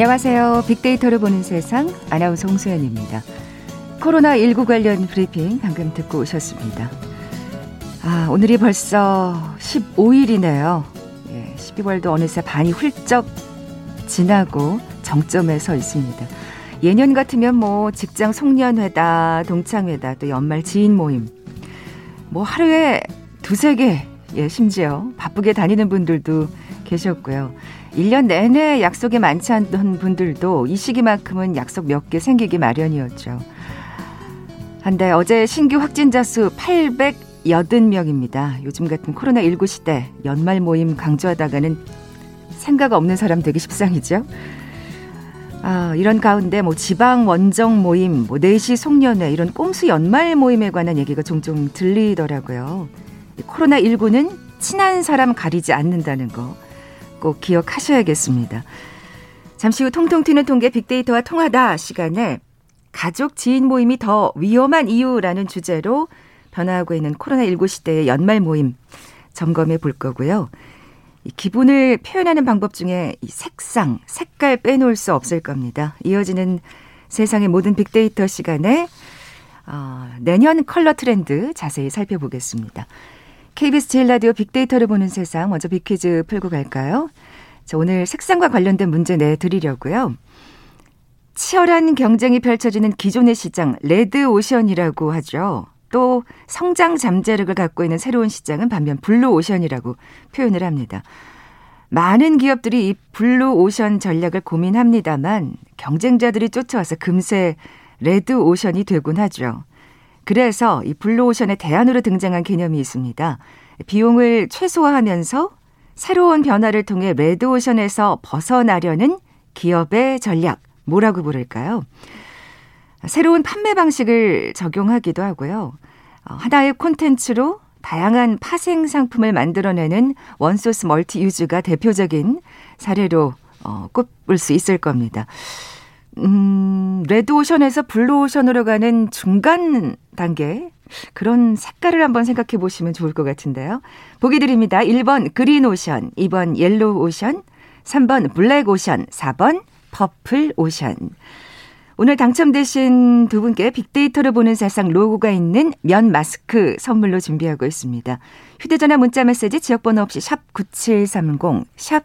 안녕하세요. 빅데이터를 보는 세상 아나운서 홍수연입니다. 코로나19 관련 브리핑 방금 듣고 오셨습니다. 아, 오늘이 벌써 15일이네요. 예, 12월도 어느새 반이 훌쩍 지나고 정점에 서 있습니다. 예년 같으면 뭐 직장 송년회다, 동창회다, 또 연말 지인 모임. 뭐 하루에 두세 개, 예, 심지어 바쁘게 다니는 분들도 계셨고요. 1년 내내 약속이 많지 않던 분들도 이 시기만큼은 약속 몇 개 생기기 마련이었죠. 한데 어제 신규 확진자 수 880명입니다. 요즘 같은 코로나19 시대 연말 모임 강조하다가는 생각 없는 사람 되기 십상이죠. 아, 이런 가운데 뭐 지방 원정 모임, 뭐 내시 송년회 이런 꼼수 연말 모임에 관한 얘기가 종종 들리더라고요. 코로나19는 친한 사람 가리지 않는다는 거. 꼭 기억하셔야겠습니다. 잠시 후 통통 튀는 통계 빅데이터와 통하다 시간에 가족 지인 모임이 더 위험한 이유라는 주제로 변화하고 있는 코로나19 시대의 연말 모임 점검해 볼 거고요. 이 기분을 표현하는 방법 중에 이 색상, 색깔 빼놓을 수 없을 겁니다. 이어지는 세상의 모든 빅데이터 시간에 어, 내년 컬러 트렌드 자세히 살펴보겠습니다. KBS 제일 라디오 빅데이터를 보는 세상 먼저 빅퀴즈 풀고 갈까요? 자, 오늘 색상과 관련된 문제 내드리려고요. 치열한 경쟁이 펼쳐지는 기존의 시장 레드 오션이라고 하죠. 또 성장 잠재력을 갖고 있는 새로운 시장은 반면 블루 오션이라고 표현을 합니다. 많은 기업들이 이 블루 오션 전략을 고민합니다만 경쟁자들이 쫓아와서 금세 레드 오션이 되곤 하죠. 그래서 이 블루오션의 대안으로 등장한 개념이 있습니다. 비용을 최소화하면서 새로운 변화를 통해 레드오션에서 벗어나려는 기업의 전략, 뭐라고 부를까요? 새로운 판매 방식을 적용하기도 하고요. 어, 하나의 콘텐츠로 다양한 파생 상품을 만들어내는 one source multi use가 대표적인 사례로 어, 꼽을 수 있을 겁니다. 음, 레드오션에서 블루오션으로 가는 중간 단계 그런 색깔을 한번 생각해 보시면 좋을 것 같은데요. 보기 드립니다. 1번 그린오션, 2번 옐로우오션, 3번 블랙오션, 4번 퍼플오션. 오늘 당첨되신 두 분께 빅데이터를 보는 세상 로고가 있는 면 마스크 선물로 준비하고 있습니다. 휴대전화 문자 메시지 지역번호 없이 샵 9730, 샵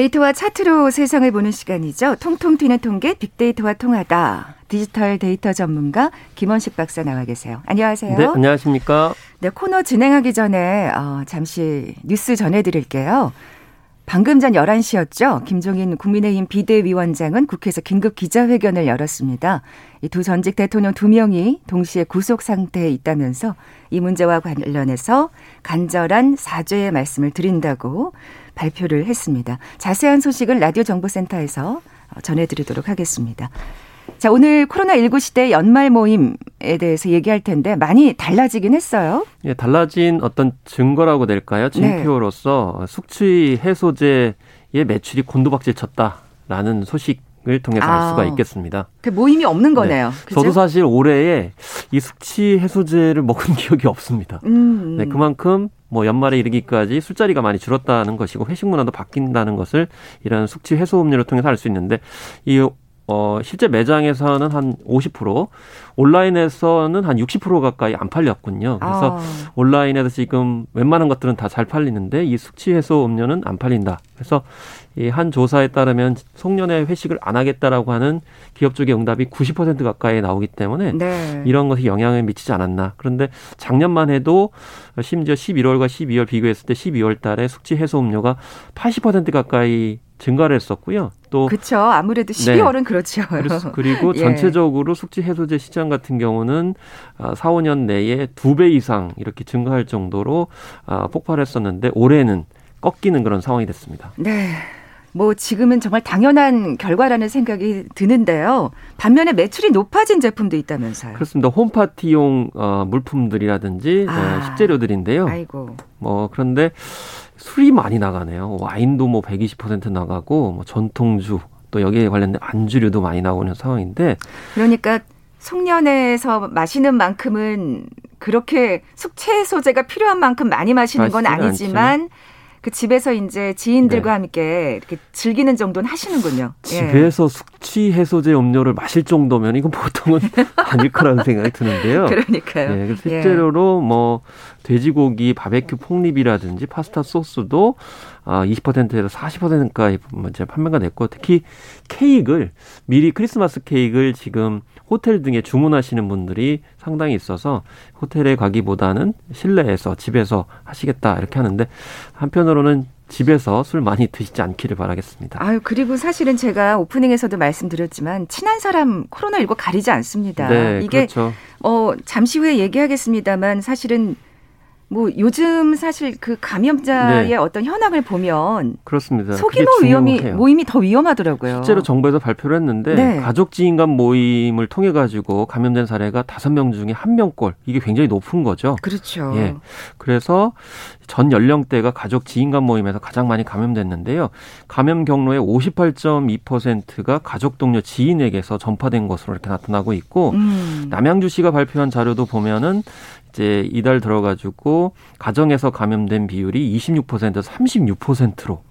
데이터와 차트로 세상을 보는 시간이죠. 통통 튀는 통계 빅데이터와 통하다. 디지털 데이터 전문가 김원식 박사 나와 계세요. 안녕하세요. 네, 안녕하십니까. 네, 코너 진행하기 전에 어, 잠시 뉴스 전해드릴게요. 방금 전 11시였죠. 김종인 국민의힘 비대위원장은 국회에서 긴급 기자회견을 열었습니다. 이 두 전직 대통령 두 명이 동시에 구속 상태에 있다면서 이 문제와 관련해서 간절한 사죄의 말씀을 드린다고 발표를 했습니다. 자세한 소식을 라디오 정보센터에서 전해드리도록 하겠습니다. 자, 오늘 코로나19 시대 연말 모임에 대해서 얘기할 텐데 많이 달라지긴 했어요. 예, 달라진 어떤 증거라고 될까요? 징표로서 네. 숙취 해소제의 매출이 곤두박질 쳤다라는 소식 을 통해서 아, 알 수가 있겠습니다. 그 모임이 없는 거네요. 네. 저도 사실 올해에 이 숙취 해소제를 먹은 기억이 없습니다. 음. 네, 그만큼 뭐 연말에 이르기까지 술자리가 많이 줄었다는 것이고 회식 문화도 바뀐다는 것을 이런 숙취 해소 음료를 통해서 알 수 있는데 이 어, 실제 매장에서는 한 50%, 온라인에서는 한 60% 가까이 안 팔렸군요. 그래서 아. 온라인에서 지금 웬만한 것들은 다 잘 팔리는데 이 숙취 해소 음료는 안 팔린다. 그래서 이 한 조사에 따르면 송년회 회식을 안 하겠다라고 하는 기업 쪽의 응답이 90% 가까이 나오기 때문에 네. 이런 것이 영향을 미치지 않았나. 그런데 작년만 해도 심지어 11월과 12월 비교했을 때 12월 달에 숙취 해소 음료가 80% 가까이 증가를 했었고요. 또 그렇죠. 아무래도 12월은 네. 그렇죠. 그리고 예. 전체적으로 숙취 해소제 시장 같은 경우는 4, 아, 5년 내에 두 배 이상 이렇게 증가할 정도로 아, 폭발했었는데 올해는 꺾이는 그런 상황이 됐습니다. 네. 뭐 지금은 정말 당연한 결과라는 생각이 드는데요. 반면에 매출이 높아진 제품도 있다면서요. 그렇습니다. 홈파티용 어, 물품들이라든지 아, 네, 식재료들인데요. 아이고. 뭐 그런데 술이 많이 나가네요. 와인도 뭐 120% 나가고 뭐 전통주 또 여기에 관련된 안주류도 많이 나오는 상황인데 그러니까 송년회에서 마시는 만큼은 그렇게 숙취 소재가 필요한 만큼 많이 마시는 건 아니지만 않지만. 그 집에서 이제 지인들과 네. 함께 이렇게 즐기는 정도는 하시는군요. 예. 집에서 예. 숙취 해소제 음료를 마실 정도면 이건 보통은 아닐 거라는 생각이 드는데요. 그러니까요. 네, 실제로로 예. 뭐 돼지고기 바베큐 폭립이라든지 파스타 소스도 아 20%에서 40%까지 이제 판매가 됐고 특히 케이크를 미리 크리스마스 케이크를 지금 호텔 등에 주문하시는 분들이 상당히 있어서 호텔에 가기보다는 실내에서 집에서 하시겠다 이렇게 하는데 한편으로는 집에서 술 많이 드시지 않기를 바라겠습니다. 아유, 그리고 사실은 제가 오프닝에서도 말씀드렸지만 친한 사람 코로나19 가리지 않습니다. 네, 이게 그렇죠. 어, 잠시 후에 얘기하겠습니다만 사실은 뭐 요즘 사실 그 감염자의 네. 어떤 현황을 보면 그렇습니다. 소규모 위험이 모임이 더 위험하더라고요. 실제로 정부에서 발표를 했는데 네. 가족 지인 간 모임을 통해 가지고 감염된 사례가 다섯 명 중에 한 명꼴 이게 굉장히 높은 거죠. 그렇죠. 예. 그래서 전 연령대가 가족 지인 간 모임에서 가장 많이 감염됐는데요. 감염 경로의 58.2%가 가족 동료 지인에게서 전파된 것으로 이렇게 나타나고 있고 음. 남양주시가 발표한 자료도 보면은 이제 이달 들어가지고 가정에서 감염된 비율이 26%에서 36%로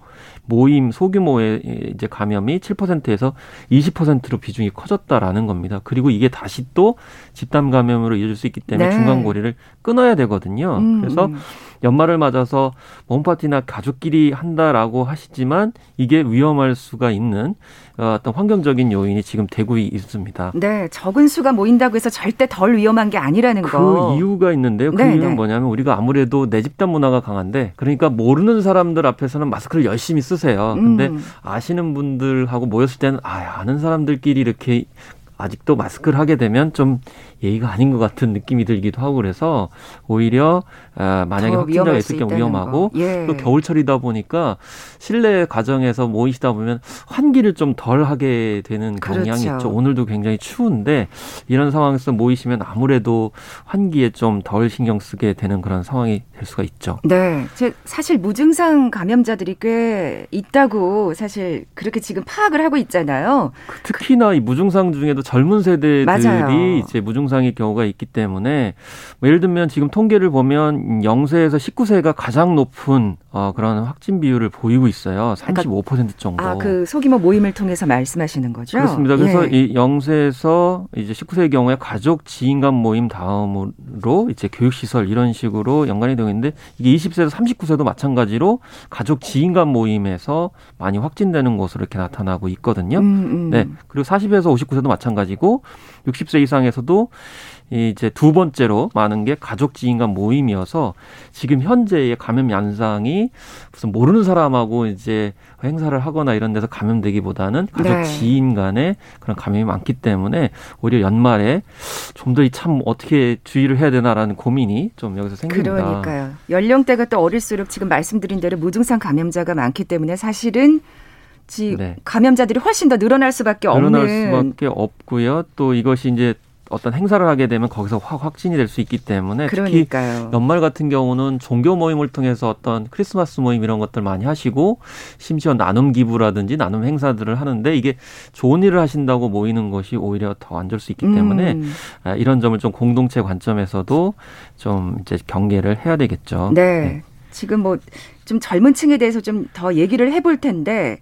모임 소규모의 이제 감염이 7%에서 20%로 비중이 커졌다라는 겁니다. 그리고 이게 다시 또 집단 감염으로 이어질 수 있기 때문에 네. 중간 고리를 끊어야 되거든요. 음. 그래서 음. 연말을 맞아서 홈파티나 가족끼리 한다라고 하시지만 이게 위험할 수가 있는 어, 어떤 환경적인 요인이 지금 되고 있습니다. 네, 적은 수가 모인다고 해서 절대 덜 위험한 게 아니라는 그 거. 그 이유가 있는데요. 그 네, 이유는 네. 뭐냐면 우리가 아무래도 내 집단 문화가 강한데 그러니까 모르는 사람들 앞에서는 마스크를 열심히 쓰세요. 근데 음. 아시는 분들하고 모였을 때는 아, 아는 사람들끼리 이렇게 아직도 마스크를 하게 되면 좀 예의가 아닌 것 같은 느낌이 들기도 하고 그래서 오히려 아, 만약에 확진자가 있을 경우 위험하고 예. 또 겨울철이다 보니까 실내 가정에서 모이시다 보면 환기를 좀 덜 하게 되는 경향이 그렇죠. 있죠. 오늘도 굉장히 추운데 이런 상황에서 모이시면 아무래도 환기에 좀 덜 신경 쓰게 되는 그런 상황이 될 수가 있죠. 네. 사실 무증상 감염자들이 꽤 있다고 사실 그렇게 지금 파악을 하고 있잖아요. 특히나 이 무증상 중에도 젊은 세대들이 맞아요. 이제 무증상 증상의 경우가 있기 때문에 뭐 예를 들면 지금 통계를 보면 0세에서 19세가 가장 높은 어, 그런 확진 비율을 보이고 있어요. 35% 그러니까, 정도. 아, 그 소규모 모임을 통해서 말씀하시는 거죠? 그렇습니다. 그래서 예. 이 0세에서 이제 19세의 경우에 가족 지인 간 모임 다음으로 이제 교육시설 이런 식으로 연관이 되고 있는데 이게 20세에서 39세도 마찬가지로 가족 지인 간 모임에서 많이 확진되는 것으로 이렇게 나타나고 있거든요. 음, 음. 네. 그리고 40에서 59세도 마찬가지고 60세 이상에서도 이제 두 번째로 많은 게 가족 지인 간 모임이어서 지금 현재의 감염 양상이 무슨 모르는 사람하고 이제 행사를 하거나 이런 데서 감염되기보다는 가족 네. 지인 간에 그런 감염이 많기 때문에 오히려 연말에 좀 더 이 참 어떻게 주의를 해야 되나라는 고민이 좀 여기서 생깁니다. 그러니까요. 연령대가 또 어릴수록 지금 말씀드린 대로 무증상 감염자가 많기 때문에 사실은 네. 감염자들이 훨씬 더 늘어날 수밖에 없는 늘어날 수밖에 없고요. 또 이것이 이제 어떤 행사를 하게 되면 거기서 확 확진이 될 수 있기 때문에 그러니까요. 특히 연말 같은 경우는 종교 모임을 통해서 어떤 크리스마스 모임 이런 것들 많이 하시고 심지어 나눔 기부라든지 나눔 행사들을 하는데 이게 좋은 일을 하신다고 모이는 것이 오히려 더 안 좋을 수 있기 때문에 음. 아, 이런 점을 좀 공동체 관점에서도 좀 이제 경계를 해야 되겠죠. 네. 네. 지금 뭐 좀 젊은 층에 대해서 좀 더 얘기를 해볼 텐데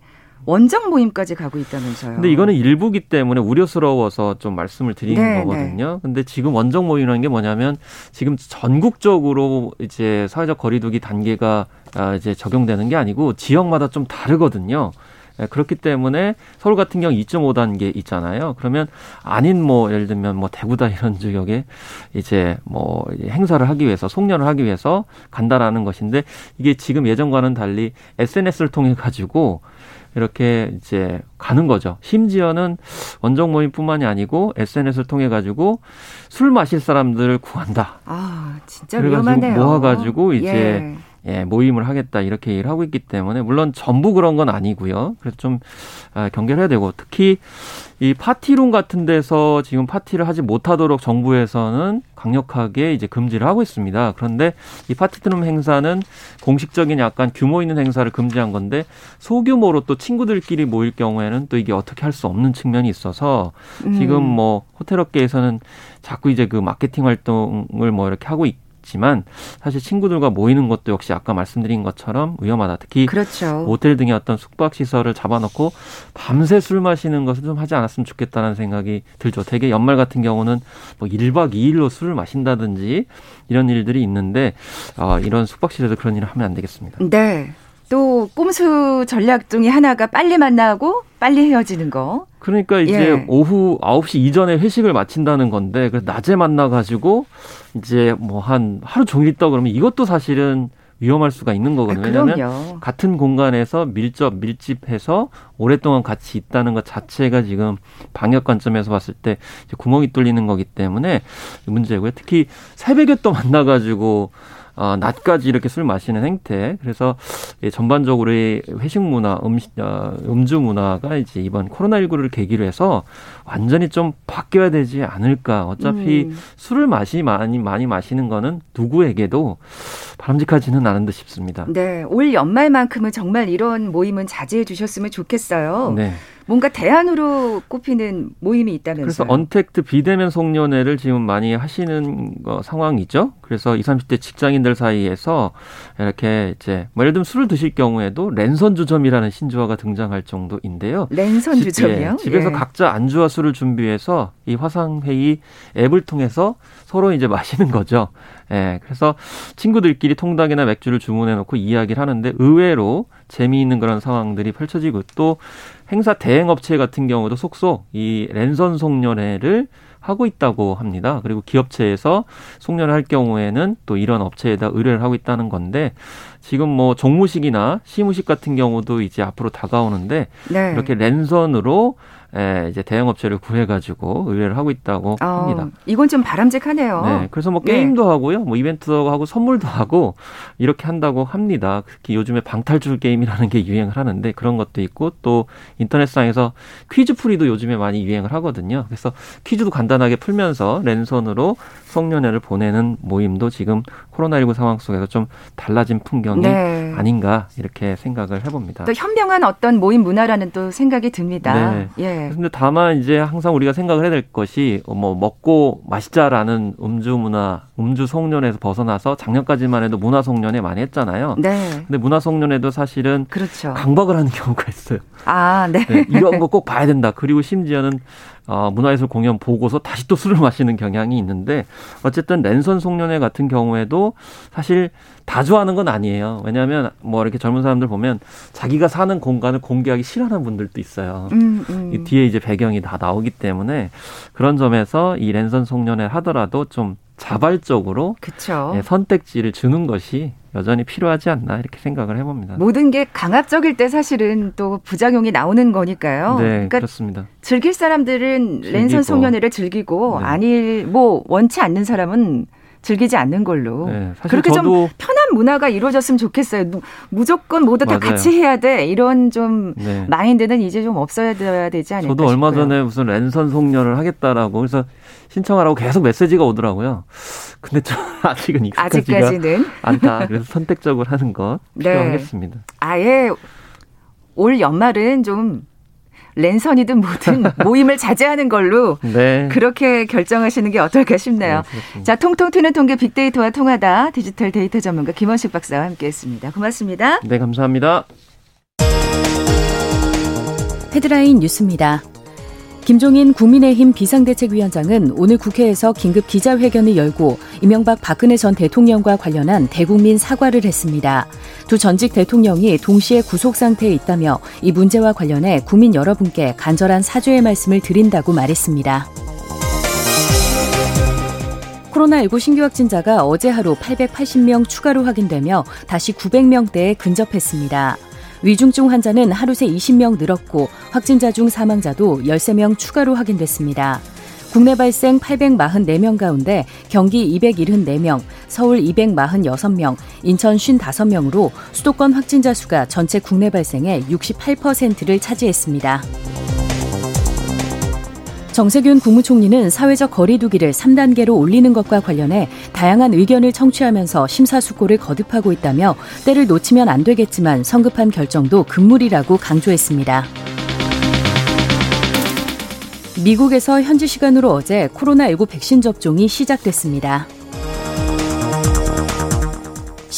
원정 모임까지 가고 있다면서요. 근데 이거는 일부기 때문에 우려스러워서 좀 말씀을 드리는 네, 거거든요. 네. 근데 지금 원정 모임이라는 게 뭐냐면 지금 전국적으로 이제 사회적 거리두기 단계가 아, 이제 적용되는 게 아니고 지역마다 좀 다르거든요. 네, 그렇기 때문에 서울 같은 경우 2.5단계 있잖아요. 그러면 아닌 뭐 예를 들면 뭐 대구다 이런 지역에 이제 뭐 행사를 하기 위해서 송년을 하기 위해서 간다라는 것인데 이게 지금 예전과는 달리 SNS를 통해 가지고 이렇게 이제 가는 거죠. 심지어는 원정 모임뿐만이 아니고 SNS를 통해 가지고 술 마실 사람들을 구한다. 아, 진짜 위험하네요. 모아 가지고 이제 예. 예, 모임을 하겠다 이렇게 얘기를 하고 있기 때문에 물론 전부 그런 건 아니고요. 그래서 좀 아, 경계를 해야 되고 특히 이 파티룸 같은 데서 지금 파티를 하지 못하도록 정부에서는 강력하게 이제 금지를 하고 있습니다. 그런데 이 파티룸 행사는 공식적인 약간 규모 있는 행사를 금지한 건데 소규모로 또 친구들끼리 모일 경우에는 또 이게 어떻게 할 수 없는 측면이 있어서 지금 음. 뭐 호텔 업계에서는 자꾸 이제 그 마케팅 활동을 뭐 이렇게 하고 있 있지만 사실 친구들과 모이는 것도 역시 아까 말씀드린 것처럼 위험하다. 특히 그렇죠. 모텔 등의 어떤 숙박 시설을 잡아놓고 밤새 술 마시는 것을 좀 하지 않았으면 좋겠다는 생각이 들죠. 되게 연말 같은 경우는 뭐 1박 2일로 술을 마신다든지 이런 일들이 있는데 어, 이런 숙박 시설에서 그런 일을 하면 안 되겠습니다. 네. 또 꼼수 전략 중에 하나가 빨리 만나고 빨리 헤어지는 거. 그러니까 이제 예. 오후 9시 이전에 회식을 마친다는 건데 그래서 낮에 만나 가지고 이제 뭐 한 하루 종일 있다 그러면 이것도 사실은 위험할 수가 있는 거거든요. 아, 왜냐하면 같은 공간에서 밀접 밀집해서 오랫동안 같이 있다는 것 자체가 지금 방역 관점에서 봤을 때 구멍이 뚫리는 거기 때문에 문제고요. 특히 새벽에 또 만나가지고 어, 낮까지 이렇게 술 마시는 행태. 그래서 예, 전반적으로 회식 문화, 음, 어, 음주 문화가 이제 이번 코로나19를 계기로 해서 완전히 좀 바뀌어야 되지 않을까. 어차피 음. 술을 마시 많이 많이 마시는 거는 누구에게도 바람직하지는 않은 듯 싶습니다. 네, 올 연말만큼은 정말 이런 모임은 자제해 주셨으면 좋겠어요. 네. 뭔가 대안으로 꼽히는 모임이 있다면서요. 그래서 언택트 비대면 송년회를 지금 많이 하시는 거 상황이죠. 그래서 20, 30대 직장인들 사이에서 이렇게 이제 뭐 예를 들면 술을 드실 경우에도 랜선 주점이라는 신조어가 등장할 정도인데요. 랜선 주점이요? 집, 예, 집에서 예. 각자 안주와 술을 준비해서 이 화상회의 앱을 통해서 서로 이제 마시는 거죠. 예, 그래서 친구들끼리 통닭이나 맥주를 주문해 놓고 이야기를 하는데 의외로 재미있는 그런 상황들이 펼쳐지고 또 행사 대행 업체 같은 경우도 속속 이 랜선 송년회를 하고 있다고 합니다. 그리고 기업체에서 송년을 할 경우에는 또 이런 업체에다 의뢰를 하고 있다는 건데 지금 뭐 종무식이나 시무식 같은 경우도 이제 앞으로 다가오는데 네. 이렇게 랜선으로 예, 이제 대형 업체를 구해가지고 의뢰를 하고 있다고 어, 합니다. 이건 좀 바람직하네요. 네, 그래서 뭐 게임도 네. 하고요, 뭐 이벤트도 하고 선물도 하고 이렇게 한다고 합니다. 특히 요즘에 방탈출 게임이라는 게 유행을 하는데 그런 것도 있고 또 인터넷상에서 퀴즈풀이도 요즘에 많이 유행을 하거든요. 그래서 퀴즈도 간단하게 풀면서 랜선으로 송년회를 보내는 모임도 지금 코로나19 상황 속에서 좀 달라진 풍경이 네. 아닌가 이렇게 생각을 해봅니다. 또 현명한 어떤 모임 문화라는 또 생각이 듭니다. 네. 예. 근데 다만 이제 항상 우리가 생각을 해야 될 것이 뭐 먹고 마시자라는 음주 문화, 음주 송년에서 벗어나서 작년까지만 해도 문화 송년회 많이 했잖아요. 네. 근데 문화 송년회도 사실은 그렇죠. 강박을 하는 경우가 있어요. 아, 네. 네 이런 거 꼭 봐야 된다. 그리고 심지어는 어, 문화예술 공연 보고서 다시 또 술을 마시는 경향이 있는데 어쨌든 랜선 송년회 같은 경우에도 사실 다 좋아하는 건 아니에요. 왜냐하면 뭐 이렇게 젊은 사람들 보면 자기가 사는 공간을 공개하기 싫어하는 분들도 있어요. 음, 음. 이 뒤에 이제 배경이 다 나오기 때문에 그런 점에서 이 랜선 송년회 하더라도 좀 자발적으로 예, 선택지를 주는 것이 여전히 필요하지 않나 이렇게 생각을 해봅니다. 모든 게 강압적일 때 사실은 또 부작용이 나오는 거니까요. 네, 그러니까 그렇습니다. 즐길 사람들은 즐기고. 랜선 송년회를 즐기고 네. 아니 뭐 원치 않는 사람은 즐기지 않는 걸로. 네, 그렇게 좀 편한 문화가 이루어졌으면 좋겠어요. 무조건 모두 다 맞아요. 같이 해야 돼. 이런 좀 네. 마인드는 이제 좀 없어야 되지 않을까 저도 얼마 전에 무슨 랜선 송년을 하겠다라고 그래서 신청하라고 계속 메시지가 오더라고요. 근데 저 아직은 익숙하지가 아직까지는 않다. 그래서 선택적으로 하는 것 네. 필요하겠습니다. 네. 아예 올 연말은 좀 랜선이든 뭐든 모임을 자제하는 걸로 네. 그렇게 결정하시는 게 어떨까 싶네요. 네, 자, 통통 튀는 통계 빅데이터와 통하다 디지털 데이터 전문가 김원식 박사와 함께했습니다. 고맙습니다. 네, 감사합니다. 헤드라인 뉴스입니다. 김종인 국민의힘 비상대책위원장은 오늘 국회에서 긴급 기자회견을 열고 이명박 박근혜 전 대통령과 관련한 대국민 사과를 했습니다. 두 전직 대통령이 동시에 구속 상태에 있다며 이 문제와 관련해 국민 여러분께 간절한 사죄의 말씀을 드린다고 말했습니다. 코로나19 신규 확진자가 어제 하루 880명 추가로 확인되며 다시 900명대에 근접했습니다. 위중증 환자는 하루 새 20명 늘었고 확진자 중 사망자도 13명 추가로 확인됐습니다. 국내 발생 844명 가운데 경기 274명, 서울 246명, 인천 55명으로 수도권 확진자 수가 전체 국내 발생의 68%를 차지했습니다. 정세균 국무총리는 사회적 거리두기를 3단계로 올리는 것과 관련해 다양한 의견을 청취하면서 심사숙고를 거듭하고 있다며 때를 놓치면 안 되겠지만 성급한 결정도 금물이라고 강조했습니다. 미국에서 현지 시간으로 어제 코로나19 백신 접종이 시작됐습니다.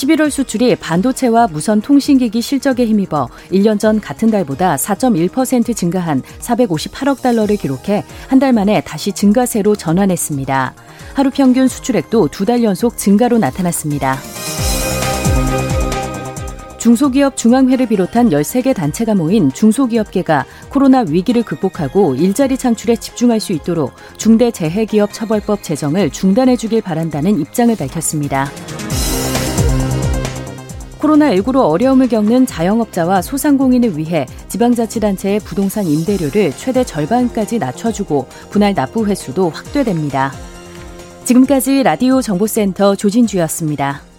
11월 수출이 반도체와 무선 통신기기 실적에 힘입어 1년 전 같은 달보다 4.1% 증가한 458억 달러를 기록해 한 달 만에 다시 증가세로 전환했습니다. 하루 평균 수출액도 두 달 연속 증가로 나타났습니다. 중소기업 중앙회를 비롯한 13개 단체가 모인 중소기업계가 코로나 위기를 극복하고 일자리 창출에 집중할 수 있도록 중대재해기업 처벌법 제정을 중단해 주길 바란다는 입장을 밝혔습니다. 코로나19로 어려움을 겪는 자영업자와 소상공인을 위해 지방자치단체의 부동산 임대료를 최대 절반까지 낮춰주고 분할 납부 횟수도 확대됩니다. 지금까지 라디오 정보센터 조진주였습니다.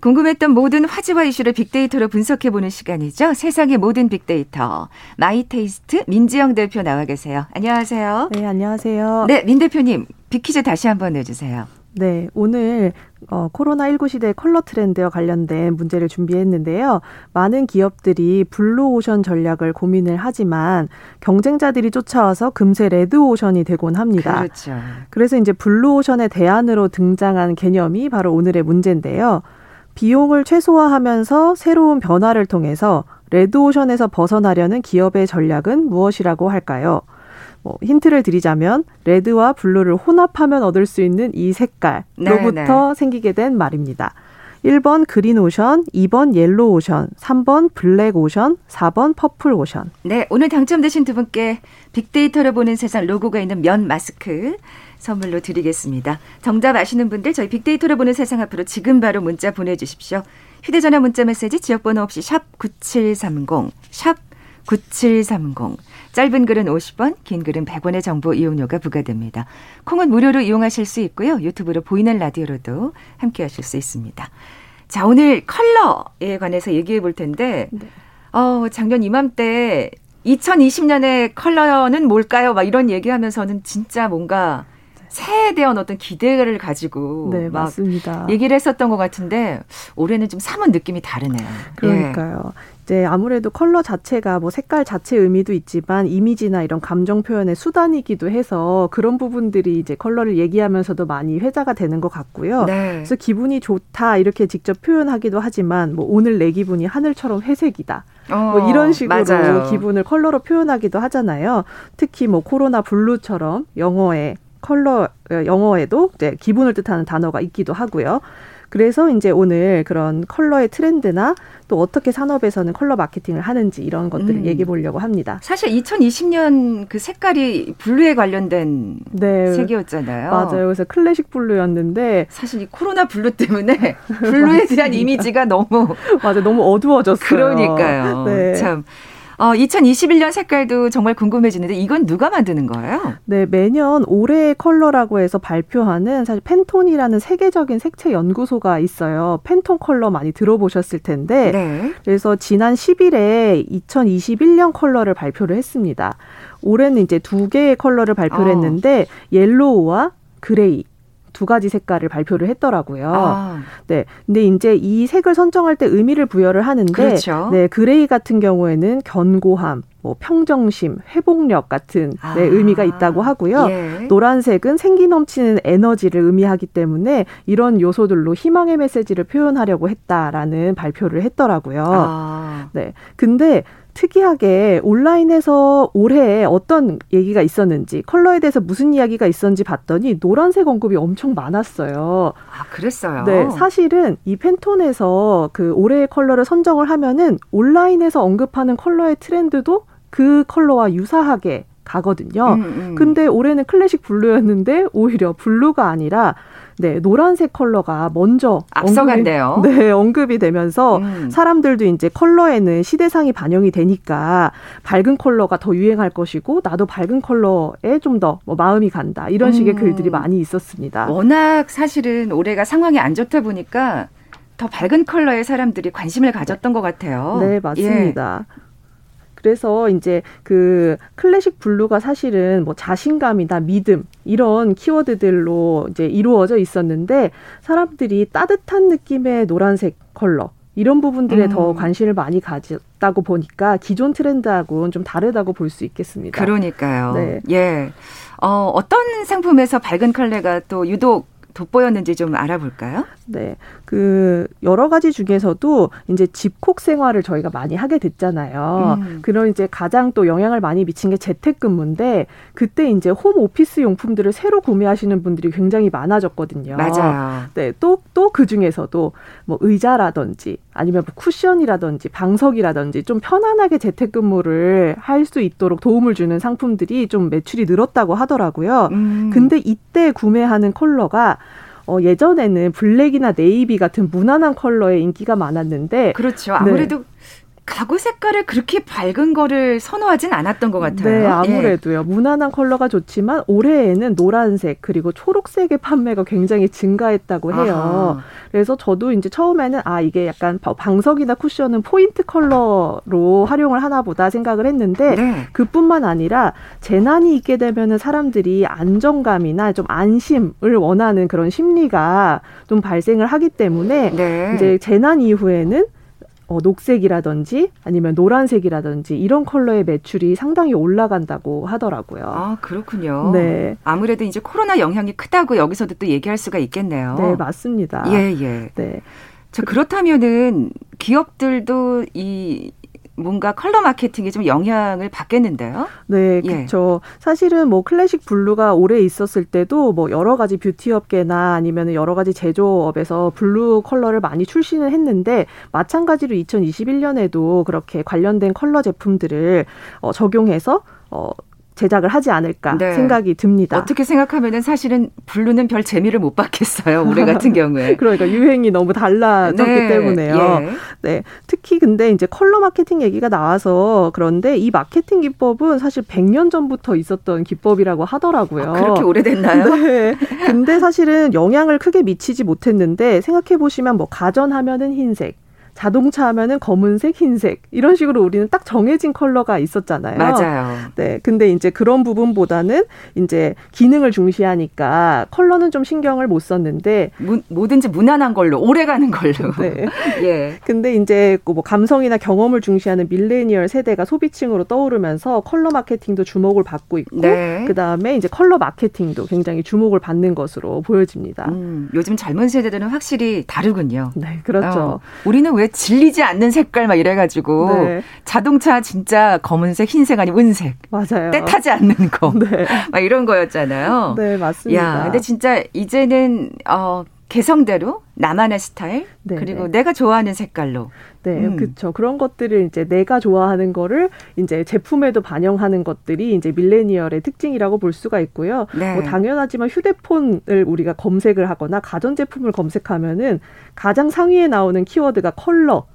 궁금했던 모든 화제와 이슈를 빅데이터로 분석해보는 시간이죠. 세상의 모든 빅데이터. 마이테이스트 민지영 대표 나와 계세요. 안녕하세요. 네, 안녕하세요. 네, 민 대표님, 빅퀴즈 다시 한번 내주세요. 네, 오늘 어, 코로나19 시대 컬러 트렌드와 관련된 문제를 준비했는데요. 많은 기업들이 블루오션 전략을 고민을 하지만 경쟁자들이 쫓아와서 금세 레드오션이 되곤 합니다. 그렇죠. 그래서 이제 블루오션의 대안으로 등장한 개념이 바로 오늘의 문제인데요. 비용을 최소화하면서 새로운 변화를 통해서 레드오션에서 벗어나려는 기업의 전략은 무엇이라고 할까요? 뭐 힌트를 드리자면 레드와 블루를 혼합하면 얻을 수 있는 이 색깔로부터 네, 네. 생기게 된 말입니다. 1번 그린 오션, 2번 옐로 오션, 3번 블랙 오션, 4번 퍼플 오션. 네, 오늘 당첨되신 두 분께 빅데이터를 보는 세상 로고가 있는 면 마스크 선물로 드리겠습니다. 정답 아시는 분들 저희 빅데이터를 보는 세상 앞으로 지금 바로 문자 보내주십시오. 휴대전화 문자 메시지 지역번호 없이 샵 9730, 샵 9730. 짧은 글은 50원, 긴 글은 100원의 정보 이용료가 부과됩니다. 콩은 무료로 이용하실 수 있고요. 유튜브로 보이는 라디오로도 함께 하실 수 있습니다. 자, 오늘 컬러에 관해서 얘기해 볼 텐데, 네. 어, 작년 이맘때 2020년의 컬러는 뭘까요? 막 이런 얘기하면서는 진짜 뭔가 새해에 대한 어떤 기대를 가지고 네, 막 맞습니다. 얘기를 했었던 것 같은데 올해는 좀 사뭇 느낌이 다르네요. 그러니까요. 예. 이제 아무래도 컬러 자체가 뭐 색깔 자체 의미도 있지만 이미지나 이런 감정 표현의 수단이기도 해서 그런 부분들이 이제 컬러를 얘기하면서도 많이 회자가 되는 것 같고요. 네. 그래서 기분이 좋다 이렇게 직접 표현하기도 하지만 뭐 오늘 내 기분이 하늘처럼 회색이다. 어, 뭐 이런 식으로 맞아요. 기분을 컬러로 표현하기도 하잖아요. 특히 뭐 코로나 블루처럼 영어에 컬러 어, 영어에도 이제 기분을 뜻하는 단어가 있기도 하고요. 그래서 이제 오늘 그런 컬러의 트렌드나 또 어떻게 산업에서는 컬러 마케팅을 하는지 이런 것들을 음. 얘기해 보려고 합니다. 사실 2020년 그 색깔이 블루에 관련된 네. 색이었잖아요. 맞아요. 그래서 클래식 블루였는데 사실 이 코로나 블루 때문에 블루에 대한 이미지가 너무 맞아 너무 어두워졌어요. 그러니까요. 네. 참 어, 2021년 색깔도 정말 궁금해지는데 이건 누가 만드는 거예요? 네, 매년 올해의 컬러라고 해서 발표하는 사실 팬톤이라는 세계적인 색채 연구소가 있어요. 팬톤 컬러 많이 들어보셨을 텐데. 네. 그래서 지난 10일에 2021년 컬러를 발표를 했습니다. 올해는 이제 두 개의 컬러를 발표를 어. 했는데 옐로우와 그레이 두 가지 색깔을 발표를 했더라고요. 아. 네. 근데 이제 이 색을 선정할 때 의미를 부여를 하는데 그렇죠. 네, 그레이 같은 경우에는 견고함, 뭐 평정심, 회복력 같은 아. 네, 의미가 있다고 하고요. 예. 노란색은 생기 넘치는 에너지를 의미하기 때문에 이런 요소들로 희망의 메시지를 표현하려고 했다라는 발표를 했더라고요. 아. 네. 근데 특이하게 온라인에서 올해 어떤 얘기가 있었는지 컬러에 대해서 무슨 이야기가 있었는지 봤더니 노란색 언급이 엄청 많았어요. 아, 그랬어요. 네, 사실은 이 팬톤에서 그 올해의 컬러를 선정을 하면은 온라인에서 언급하는 컬러의 트렌드도 그 컬러와 유사하게 가거든요. 음, 음. 근데 올해는 클래식 블루였는데 오히려 블루가 아니라 네, 노란색 컬러가 먼저 앞서간대요. 언급이, 네, 언급이 되면서 음. 사람들도 이제 컬러에는 시대상이 반영이 되니까 밝은 컬러가 더 유행할 것이고 나도 밝은 컬러에 좀 더 뭐 마음이 간다. 이런 식의 음. 글들이 많이 있었습니다. 워낙 사실은 올해가 상황이 안 좋다 보니까 더 밝은 컬러의 사람들이 관심을 가졌던 것 같아요. 네, 맞습니다. 예. 그래서 이제 그 클래식 블루가 사실은 뭐 자신감이나 믿음 이런 키워드들로 이제 이루어져 있었는데 사람들이 따뜻한 느낌의 노란색 컬러 이런 부분들에 음. 더 관심을 많이 가졌다고 보니까 기존 트렌드하고는 좀 다르다고 볼 수 있겠습니다. 그러니까요. 네. 예. 어, 어떤 상품에서 밝은 컬러가 또 유독 돋보였는지 좀 알아볼까요? 네. 그 여러 가지 중에서도 이제 집콕 생활을 저희가 많이 하게 됐잖아요. 음. 그런 이제 가장 또 영향을 많이 미친 게 재택근무인데 그때 이제 홈 오피스 용품들을 새로 구매하시는 분들이 굉장히 많아졌거든요. 맞아요. 네. 또 또 그 중에서도 뭐 의자라든지 아니면 뭐 쿠션이라든지 방석이라든지 좀 편안하게 재택근무를 할 수 있도록 도움을 주는 상품들이 좀 매출이 늘었다고 하더라고요. 음. 근데 이때 구매하는 컬러가 어, 예전에는 블랙이나 네이비 같은 무난한 컬러의 인기가 많았는데 그렇죠. 아무래도 네. 가구 색깔을 그렇게 밝은 거를 선호하진 않았던 것 같아요. 네, 아무래도요. 예. 무난한 컬러가 좋지만 올해에는 노란색 그리고 초록색의 판매가 굉장히 증가했다고 해요. 아하. 그래서 저도 이제 처음에는 아 이게 약간 방석이나 쿠션은 포인트 컬러로 활용을 하나 보다 생각을 했는데 네. 그뿐만 아니라 재난이 있게 되면은 사람들이 안정감이나 좀 안심을 원하는 그런 심리가 좀 발생을 하기 때문에 네. 이제 재난 이후에는 어, 녹색이라든지 아니면 노란색이라든지 이런 컬러의 매출이 상당히 올라간다고 하더라고요. 아, 그렇군요. 네. 아무래도 이제 코로나 영향이 크다고 여기서도 또 얘기할 수가 있겠네요. 네, 맞습니다. 예, 예. 네. 자, 그렇다면은 기업들도 이 뭔가 컬러 마케팅에 좀 영향을 받겠는데요? 네, 그렇죠. 예. 사실은 뭐 클래식 blue가 오래 있었을 때도 뭐 여러 가지 뷰티 업계나 아니면 여러 가지 제조업에서 blue 컬러를 많이 출시는 했는데 마찬가지로 2021년에도 그렇게 관련된 컬러 제품들을 어, 적용해서 어, 제작을 하지 않을까 네. 생각이 듭니다. 어떻게 생각하면은 사실은 blue는 별 재미를 못 봤겠어요. 올해 같은 경우에. 그러니까 유행이 너무 달라졌기 네. 때문에요. 예. 네. 특히 근데 이제 컬러 마케팅 얘기가 나와서 그런데 이 마케팅 기법은 사실 100년 전부터 있었던 기법이라고 하더라고요. 아, 그렇게 오래됐나요? 네. 근데 사실은 영향을 크게 미치지 못했는데 생각해 보시면 뭐 가전 하면은 흰색 자동차 하면은 검은색, 흰색 이런 식으로 우리는 딱 정해진 컬러가 있었잖아요. 맞아요. 네. 근데 이제 그런 부분보다는 이제 기능을 중시하니까 컬러는 좀 신경을 못 썼는데 무, 뭐든지 무난한 걸로 오래 가는 걸로. 네. 예. 근데 이제 그뭐 감성이나 경험을 중시하는 밀레니얼 세대가 소비층으로 떠오르면서 컬러 마케팅도 주목을 받고 있고 네. 그다음에 이제 컬러 마케팅도 굉장히 주목을 받는 것으로 보여집니다. 음, 요즘 젊은 세대들은 확실히 다르군요. 네, 그렇죠. 어, 우리는 왜 질리지 않는 색깔 막 이래가지고 네. 자동차 진짜 검은색, 흰색 아니면 은색. 맞아요. 때 타지 않는 거. 네. 막 이런 거였잖아요. 네, 맞습니다. 야, 근데 진짜 이제는 어 개성대로 나만의 스타일 네, 그리고 네. 내가 좋아하는 색깔로 네, 음. 그렇죠. 그런 것들을 이제 내가 좋아하는 거를 이제 제품에도 반영하는 것들이 이제 밀레니얼의 특징이라고 볼 수가 있고요. 네. 뭐 당연하지만 휴대폰을 우리가 검색을 하거나 가전 제품을 검색하면은 가장 상위에 나오는 키워드가 컬러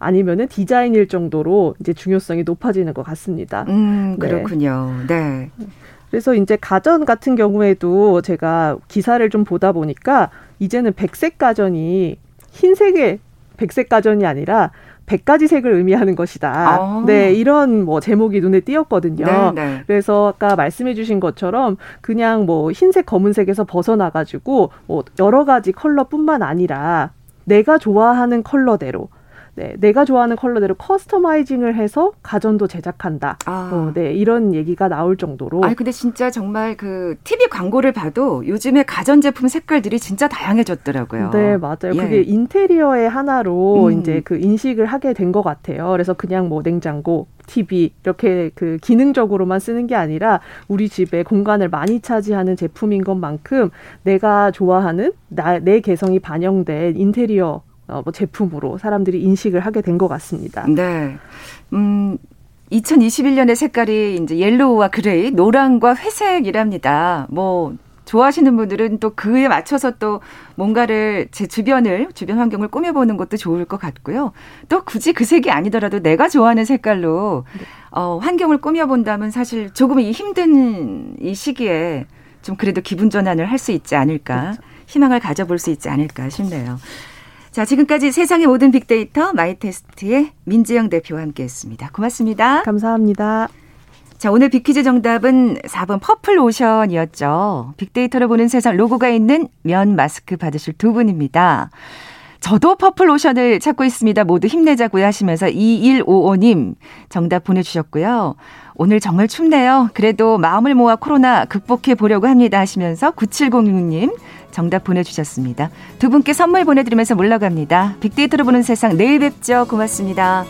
아니면은 디자인일 정도로 이제 중요성이 높아지는 것 같습니다. 음, 네. 그렇군요. 네. 그래서 이제 가전 같은 경우에도 제가 기사를 좀 보다 보니까 이제는 백색 가전이 흰색의 백색 가전이 아니라 100가지 색을 의미하는 것이다. 아. 네, 이런 뭐 제목이 눈에 띄었거든요. 네, 네. 그래서 아까 말씀해 주신 것처럼 그냥 뭐 흰색, 검은색에서 벗어나 가지고 뭐 여러 가지 컬러뿐만 아니라 내가 좋아하는 컬러대로 네, 내가 좋아하는 컬러대로 커스터마이징을 해서 가전도 제작한다. 아. 어, 네, 이런 얘기가 나올 정도로. 아니 근데 진짜 정말 그 TV 광고를 봐도 요즘에 가전 제품 색깔들이 진짜 다양해졌더라고요. 네, 맞아요. 예. 그게 인테리어의 하나로 음. 이제 그 인식을 하게 된 것 같아요. 그래서 그냥 뭐 냉장고, TV 이렇게 그 기능적으로만 쓰는 게 아니라 우리 집에 공간을 많이 차지하는 제품인 것만큼 내가 좋아하는 나, 내 개성이 반영된 인테리어 어, 뭐 제품으로 사람들이 인식을 하게 된 것 같습니다. 네. 음, 2021년의 색깔이 이제 yellow와 gray, 노랑과 회색이랍니다. 뭐 좋아하시는 분들은 또 그에 맞춰서 또 뭔가를 제 주변을 주변 환경을 꾸며보는 것도 좋을 것 같고요. 또 굳이 그 색이 아니더라도 내가 좋아하는 색깔로 어, 환경을 꾸며본다면 사실 조금 이 힘든 이 시기에 좀 그래도 기분 전환을 할 수 있지 않을까 그렇죠. 희망을 가져볼 수 있지 않을까 싶네요. 자, 지금까지 세상의 모든 빅데이터 마이테스트의 민지영 대표와 함께했습니다. 고맙습니다. 감사합니다. 자, 오늘 빅퀴즈 정답은 4번 purple ocean이었죠. 빅데이터를 보는 세상 로고가 있는 면 마스크 받으실 두 분입니다. 저도 purple ocean을 찾고 있습니다. 모두 힘내자고요 하시면서 2155님 정답 보내주셨고요. 오늘 정말 춥네요. 그래도 마음을 모아 코로나 극복해 보려고 합니다 하시면서 9706님 정답 보내주셨습니다. 두 분께 선물 보내드리면서 물러갑니다. 빅데이터로 보는 세상 내일 뵙죠. 고맙습니다.